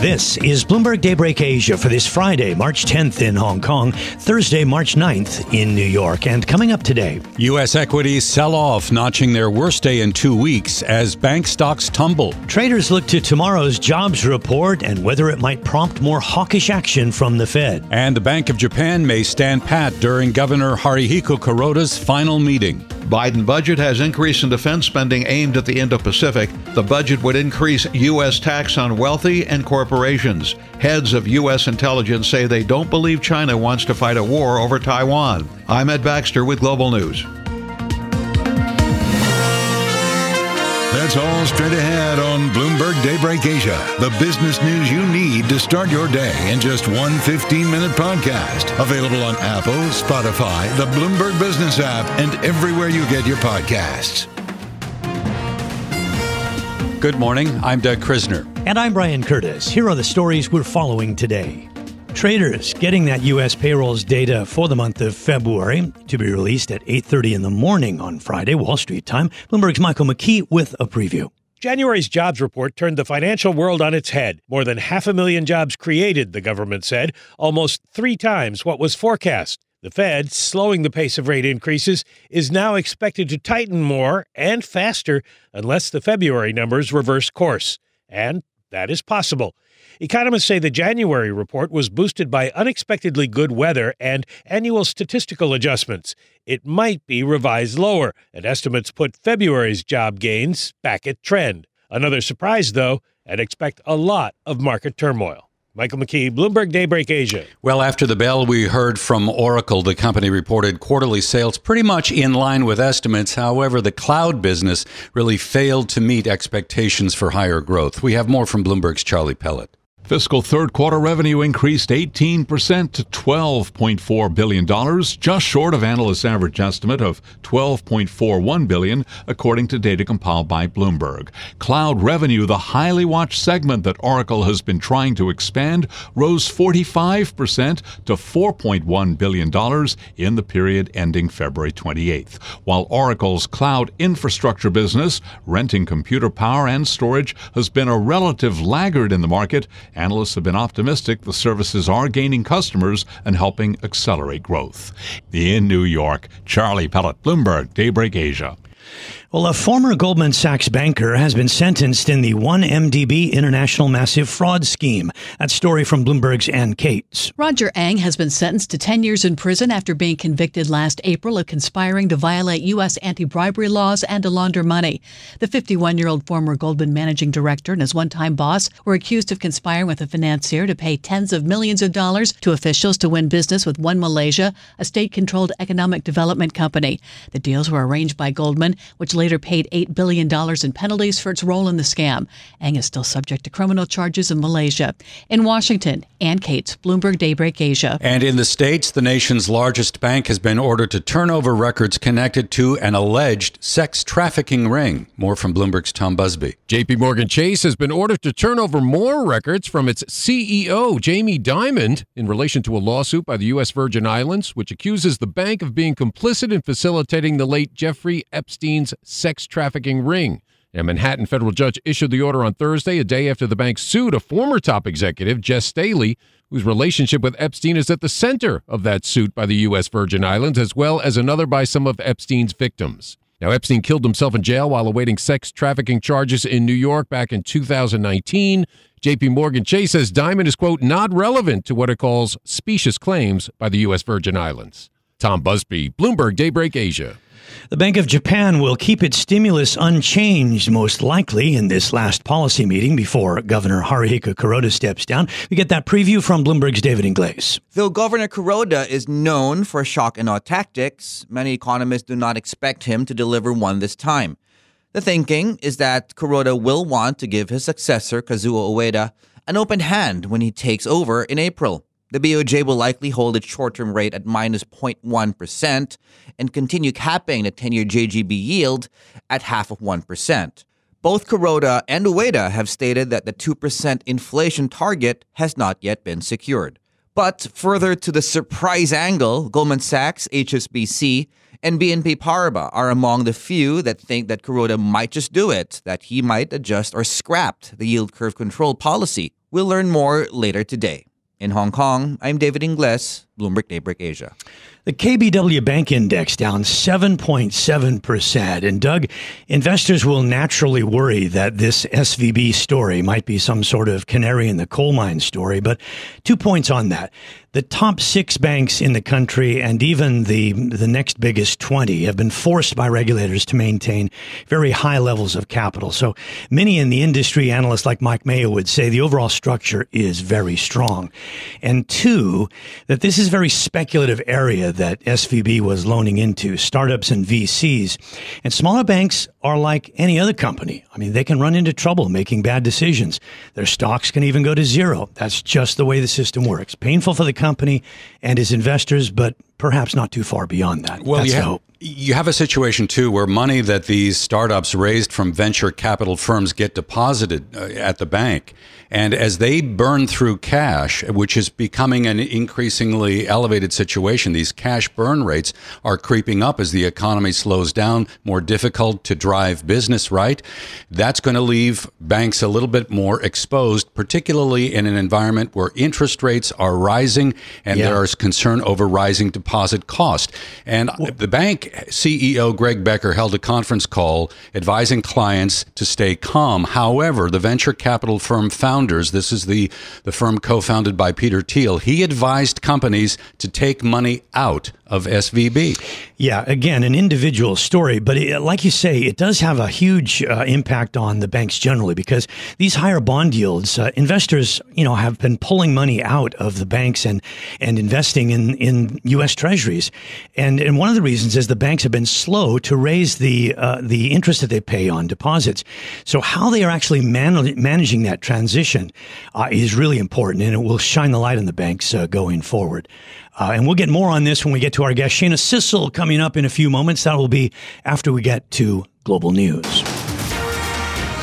This is Bloomberg Daybreak Asia for this Friday, March 10th in Hong Kong, Thursday, March 9th in New York. And coming up today, U.S. equities sell off, notching their worst day in two weeks as bank stocks tumble. Traders look to tomorrow's jobs report and whether it might prompt more hawkish action from the Fed. And the Bank of Japan may stand pat during Governor Haruhiko Kuroda's final meeting. Biden budget has increase in defense spending aimed at the Indo-Pacific. The budget would increase U.S. tax on wealthy and corporations. Heads of U.S. intelligence say they don't believe China wants to fight a war over Taiwan. I'm Ed Baxter with Global News. That's all straight ahead on Bloomberg Daybreak Asia. The business news you need to start your day in just one 15 minute podcast. Available on Apple, Spotify, the Bloomberg Business app, and everywhere you get your podcasts. Good morning. I'm Doug Krisner. And I'm Brian Curtis. Here are the stories we're following today. Traders getting that U.S. payrolls data for the month of February to be released at 8.30 in the morning on Friday, Wall Street time. Bloomberg's Michael McKee with a preview. January's jobs report turned the financial world on its head. More than half a million jobs created, the government said, almost three times what was forecast. The Fed, slowing the pace of rate increases, is now expected to tighten more and faster unless the February numbers reverse course. And that is possible. Economists say the January report was boosted by unexpectedly good weather and annual statistical adjustments. It might be revised lower, and estimates put February's job gains back at trend. Another surprise, though, and expect a lot of market turmoil. Michael McKee, Bloomberg Daybreak Asia. Well, after the bell, we heard from Oracle. The company reported quarterly sales pretty much in line with estimates. However, the cloud business really failed to meet expectations for higher growth. We have more from Bloomberg's Charlie Pellet. Fiscal third quarter revenue increased 18% to $12.4 billion, just short of analysts' average estimate of 12.41 billion, according to data compiled by Bloomberg. Cloud revenue, the highly watched segment that Oracle has been trying to expand, rose 45% to $4.1 billion in the period ending February 28th. While Oracle's cloud infrastructure business, renting computer power and storage, has been a relative laggard in the market, Analysts have been optimistic the services are gaining customers and helping accelerate growth. In New York, Charlie Pellet, Bloomberg, Daybreak Asia. Well, a former Goldman Sachs banker has been sentenced in the 1MDB International Massive Fraud Scheme. That story from Bloomberg's Ann Cates. Roger Ng has been sentenced to 10 years in prison after being convicted last April of conspiring to violate U.S. anti bribery laws and to launder money. The 51 year old former Goldman managing director and his one time boss were accused of conspiring with a financier to pay tens of millions of dollars to officials to win business with One Malaysia, a state controlled economic development company. The deals were arranged by Goldman, which later paid $8 billion in penalties for its role in the scam. Ng is still subject to criminal charges in Malaysia. In Washington, Ann Cates, Bloomberg Daybreak Asia. And in the States, the nation's largest bank has been ordered to turn over records connected to an alleged sex trafficking ring. More from Bloomberg's Tom Busby. JP Morgan Chase has been ordered to turn over more records from its CEO, Jamie Dimon, in relation to a lawsuit by the U.S. Virgin Islands, which accuses the bank of being complicit in facilitating the late Jeffrey Epstein's sex trafficking ring. A Manhattan federal judge issued the order on Thursday, a day after the bank sued a former top executive, Jes Staley, whose relationship with Epstein is at the center of that suit by the U.S. Virgin Islands, as well as another by some of Epstein's victims. Now, Epstein killed himself in jail while awaiting sex trafficking charges in New York back in 2019. JP Morgan Chase says Dimon is, quote, not relevant to what it calls specious claims by the U.S. Virgin Islands. Tom Busby, Bloomberg Daybreak Asia. The Bank of Japan will keep its stimulus unchanged, most likely, in this last policy meeting before Governor Haruhiko Kuroda steps down. We get that preview from Bloomberg's David Ingles. Though Governor Kuroda is known for shock and awe tactics, many economists do not expect him to deliver one this time. The thinking is that Kuroda will want to give his successor, Kazuo Ueda, an open hand when he takes over in April. The BOJ will likely hold its short term rate at minus 0.1 and continue capping the 10 year JGB yield at half of 1%. Both Kuroda and Ueda have stated that the 2% inflation target has not yet been secured. But further to the surprise angle, Goldman Sachs, HSBC, and BNP Paribas are among the few that think that Kuroda might just do it, that he might adjust or scrap the yield curve control policy. We'll learn more later today. In Hong Kong, I'm David Ingles, Bloomberg Daybreak Asia. The KBW Bank Index down 7.7%. And Doug, investors will naturally worry that this SVB story might be some sort of canary in the coal mine story. But two points on that. The top six banks in the country and even the, the next biggest 20 have been forced by regulators to maintain very high levels of capital. So many in the industry, analysts like Mike Mayo would say the overall structure is very strong. And two, that this is a very speculative area that SVB was loaning into startups and VCs. And smaller banks are like any other company. I mean, they can run into trouble making bad decisions. Their stocks can even go to zero. That's just the way the system works. Painful for the and his investors, but perhaps not too far beyond that. Well, That's you, the ha- hope. You have a situation too where money that these startups raised from venture capital firms get deposited uh, at the bank. And as they burn through cash, which is becoming an increasingly elevated situation, these cash burn rates are creeping up as the economy slows down, more difficult to drive business, right? That's going to leave banks a little bit more exposed, particularly in an environment where interest rates are rising and Yeah. there is concern over rising deposit cost. And the bank CEO Greg Becker held a conference call advising clients to stay calm. However, the venture capital firm founders, this is the, the firm co-founded by Peter Thiel, he advised companies to take money out of SVB. Yeah, again, an individual story, but it, like you say, it does have a huge uh, impact on the banks generally because these higher bond yields, uh, investors, you know, have been pulling money out of the banks and and investing in in U.S. Treasuries, and and one of the reasons is the banks have been slow to raise the uh, the interest that they pay on deposits. So how they are actually man- managing that transition uh, is really important, and it will shine the light on the banks uh, going forward. Uh, and we'll get more on this when we get to our guest, Shana Sissel, coming up in a few moments. That will be after we get to global news.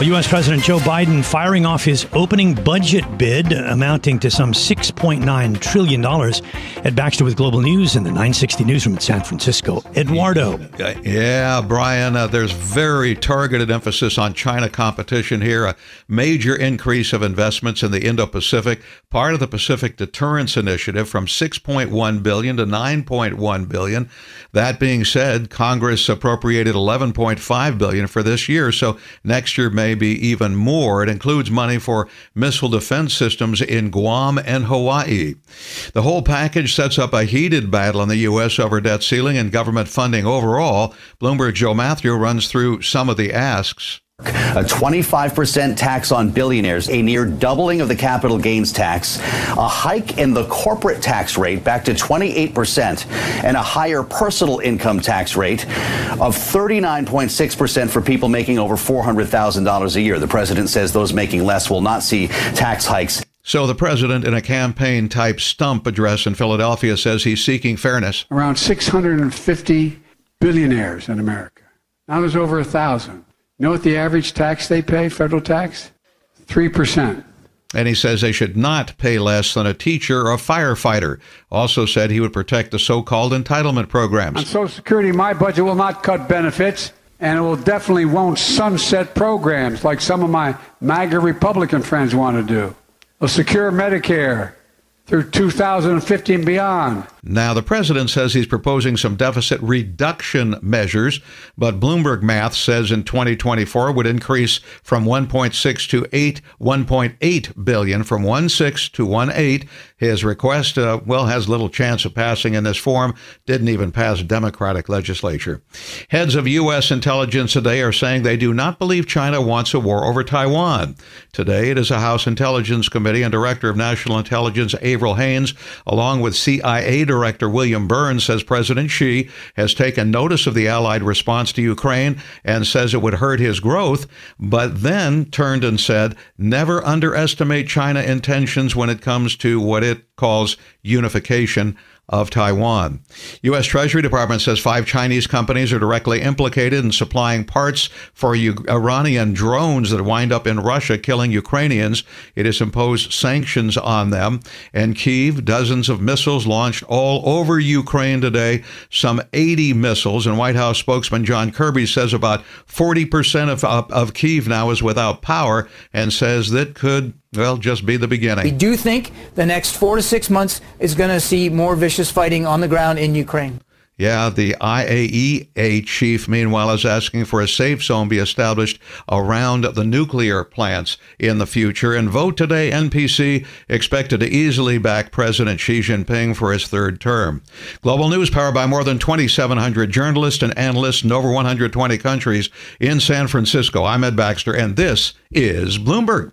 Well, U.S. President Joe Biden firing off his opening budget bid amounting to some $6.9 trillion. Ed Baxter with Global News in the 960 Newsroom in San Francisco. Eduardo. Yeah, Brian, uh, there's very targeted emphasis on China competition here, a major increase of investments in the Indo-Pacific, part of the Pacific Deterrence Initiative from 6.1 billion to 9.1 billion. That being said, Congress appropriated 11.5 billion for this year, so next year may be even more. It includes money for missile defense systems in Guam and Hawaii. The whole package sets up a heated battle in the U.S. over debt ceiling and government funding overall. Bloomberg Joe Matthew runs through some of the asks. A 25% tax on billionaires, a near doubling of the capital gains tax, a hike in the corporate tax rate back to 28%, and a higher personal income tax rate of 39.6% for people making over $400,000 a year. The president says those making less will not see tax hikes. So the president, in a campaign type stump address in Philadelphia, says he's seeking fairness. Around 650 billionaires in America. Now there's over a thousand. Know what the average tax they pay, federal tax? 3%. And he says they should not pay less than a teacher or a firefighter. Also said he would protect the so called entitlement programs. On. Social Security, my budget will not cut benefits, and it will definitely won't sunset programs like some of my MAGA Republican friends want to do. It'll secure Medicare through 2050 and beyond. Now, the president says he's proposing some deficit reduction measures, but Bloomberg math says in 2024 would increase from 1.6 to 8, 1.8 billion, from 1.6 to 1.8. His request, uh, well, has little chance of passing in this form. Didn't even pass Democratic legislature. Heads of U.S. intelligence today are saying they do not believe China wants a war over Taiwan. Today, it is a House Intelligence Committee and Director of National Intelligence Avril Haines, along with CIA Director William Burns, says President Xi has taken notice of the Allied response to Ukraine and says it would hurt his growth, but then turned and said, never underestimate China intentions when it comes to what it calls unification of Taiwan. U.S. Treasury Department says five Chinese companies are directly implicated in supplying parts for U- Iranian drones that wind up in Russia killing Ukrainians. It has imposed sanctions on them. And Kiev, dozens of missiles launched all over Ukraine today, some 80 missiles. And White House spokesman John Kirby says about 40% of, of, of Kiev now is without power and says that could well, just be the beginning. We do think the next four to six months is going to see more vicious fighting on the ground in Ukraine. Yeah, the IAEA chief, meanwhile, is asking for a safe zone be established around the nuclear plants in the future. And vote today, NPC expected to easily back President Xi Jinping for his third term. Global News powered by more than 2,700 journalists and analysts in over 120 countries in San Francisco. I'm Ed Baxter, and this is Bloomberg.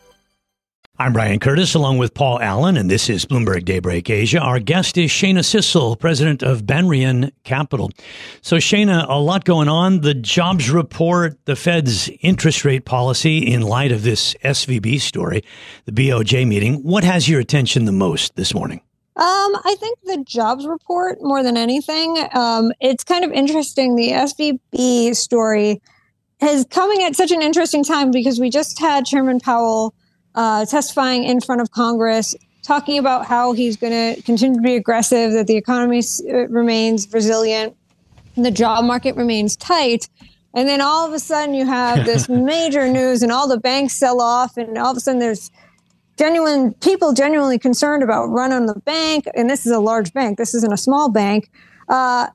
I'm Brian Curtis along with Paul Allen, and this is Bloomberg Daybreak Asia. Our guest is Shana Sissel, president of Banrion Capital. So, Shana, a lot going on. The jobs report, the Fed's interest rate policy in light of this SVB story, the BOJ meeting. What has your attention the most this morning? Um, I think the jobs report more than anything. Um, it's kind of interesting. The SVB story is coming at such an interesting time because we just had Chairman Powell uh, testifying in front of Congress, talking about how he's going to continue to be aggressive, that the economy uh, remains resilient, and the job market remains tight. And then all of a sudden, you have this major news, and all the banks sell off, and all of a sudden, there's genuine people genuinely concerned about run on the bank. And this is a large bank. This isn't a small bank. Uh,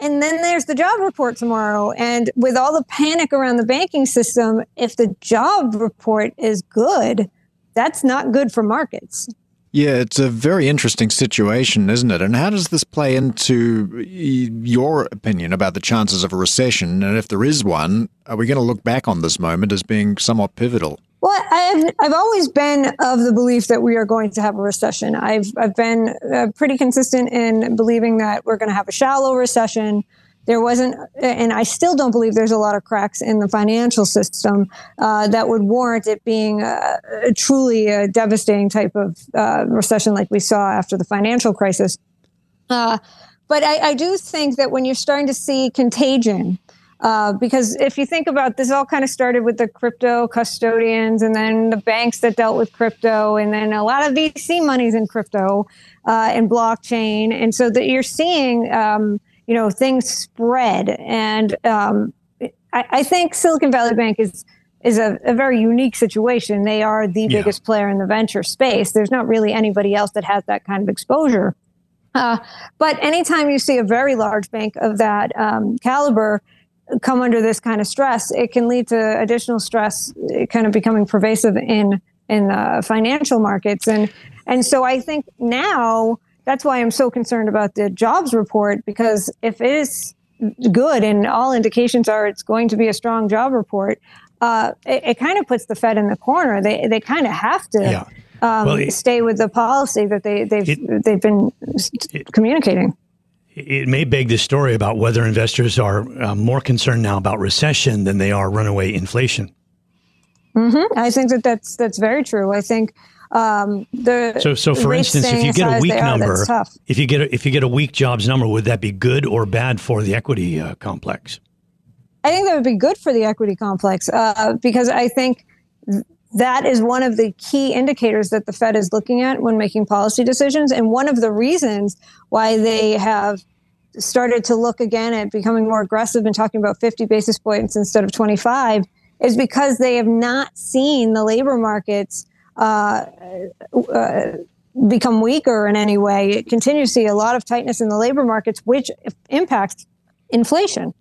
and then there's the job report tomorrow. And with all the panic around the banking system, if the job report is good, that's not good for markets. Yeah, it's a very interesting situation, isn't it? And how does this play into your opinion about the chances of a recession? And if there is one, are we going to look back on this moment as being somewhat pivotal? Well, I've I've always been of the belief that we are going to have a recession. I've I've been uh, pretty consistent in believing that we're going to have a shallow recession there wasn't, and I still don't believe there's a lot of cracks in the financial system uh, that would warrant it being a, a truly a devastating type of uh, recession like we saw after the financial crisis. Uh, but I, I, do think that when you're starting to see contagion, uh, because if you think about this, all kind of started with the crypto custodians and then the banks that dealt with crypto, and then a lot of VC monies in crypto uh, and blockchain. And so that you're seeing um, you know things spread. And um, I, I, think silicon valley bank is is a, a very unique situation. They are the yeah. biggest player in the venture space. There's not really anybody else that has that kind of exposure. Uh, but anytime you see a very large bank of that um, caliber come under this kind of stress it can lead to additional stress kind of becoming pervasive in in uh, financial markets. And and so i think now that's why I'm so concerned about the jobs report because if it is good and all indications are it's going to be a strong job report, uh, it, it kind of puts the Fed in the corner. They they kind of have to yeah. um, well, it, stay with the policy that they they've it, they've been communicating it may beg the story about whether investors are uh, more concerned now about recession than they are runaway inflation. Mm-hmm. I think that that's that's very true. I think um, the so so for instance, if you get a weak number, if you get a, if you get a weak jobs number, would that be good or bad for the equity uh, complex? I think that would be good for the equity complex uh, because I think that is one of the key indicators that the Fed is looking at when making policy decisions, and one of the reasons why they have started to look again at becoming more aggressive and talking about 50 basis points instead of 25 is because they have not seen the labor markets uh, uh, become weaker in any way. It continues to see a lot of tightness in the labor markets, which impacts inflation.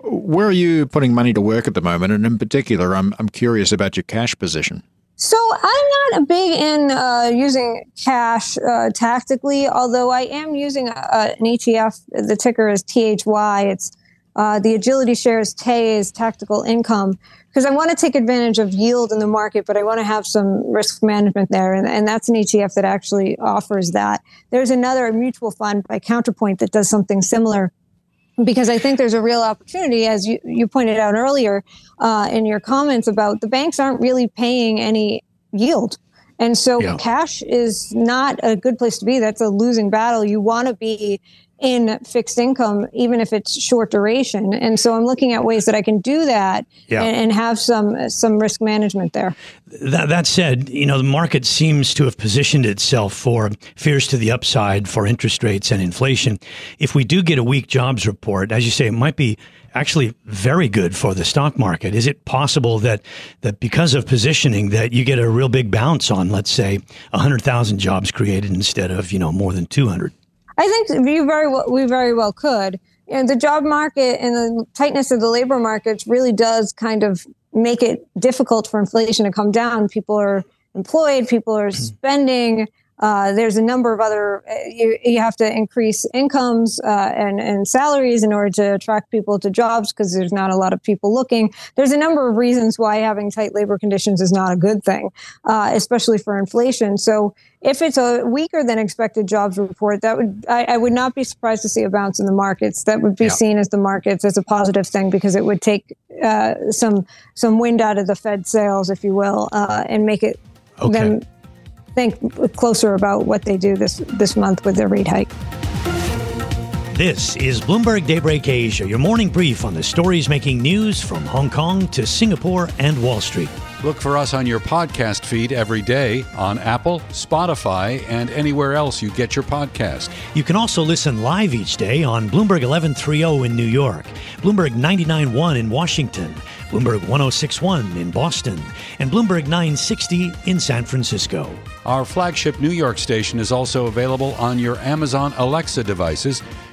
Where are you putting money to work at the moment? And in particular, I'm, I'm curious about your cash position. So I'm not big in uh, using cash uh, tactically, although I am using a, a, an ETF. The ticker is THY. It's uh, the agility shares TAY is tactical income because I want to take advantage of yield in the market, but I want to have some risk management there. And, and that's an ETF that actually offers that. There's another mutual fund by Counterpoint that does something similar because I think there's a real opportunity, as you, you pointed out earlier uh, in your comments about the banks aren't really paying any yield. And so yeah. cash is not a good place to be. That's a losing battle. You want to be in fixed income, even if it's short duration. And so I'm looking at ways that I can do that yeah. and, and, have some some risk management there. That, that said, you know the market seems to have positioned itself for fears to the upside for interest rates and inflation. If we do get a weak jobs report, as you say, it might be actually very good for the stock market. Is it possible that that because of positioning that you get a real big bounce on, let's say, 100,000 jobs created instead of, you know, more than 200? I think we very well, we very well could. And the job market and the tightness of the labor markets really does kind of make it difficult for inflation to come down. People are employed, people are hmm. spending. Uh, there's a number of other, uh, you, you have to increase incomes uh, and, and salaries in order to attract people to jobs because there's not a lot of people looking. There's a number of reasons why having tight labor conditions is not a good thing, uh, especially for inflation. So if it's a weaker than expected jobs report, that would I, I, would not be surprised to see a bounce in the markets. That would be yeah. seen as the markets as a positive thing because it would take uh, some some wind out of the Fed sails, if you will, uh, and make it okay. them think closer about what they do this this month with their rate hike. This is Bloomberg Daybreak Asia, your morning brief on the stories making news from Hong Kong to Singapore and Wall Street. Look for us on your podcast feed every day on Apple, Spotify, and anywhere else you get your podcast. You can also listen live each day on Bloomberg 1130 in New York, Bloomberg 99.1 in Washington, Bloomberg 1061 in Boston, and Bloomberg 960 in San Francisco. Our flagship New York station is also available on your Amazon Alexa devices.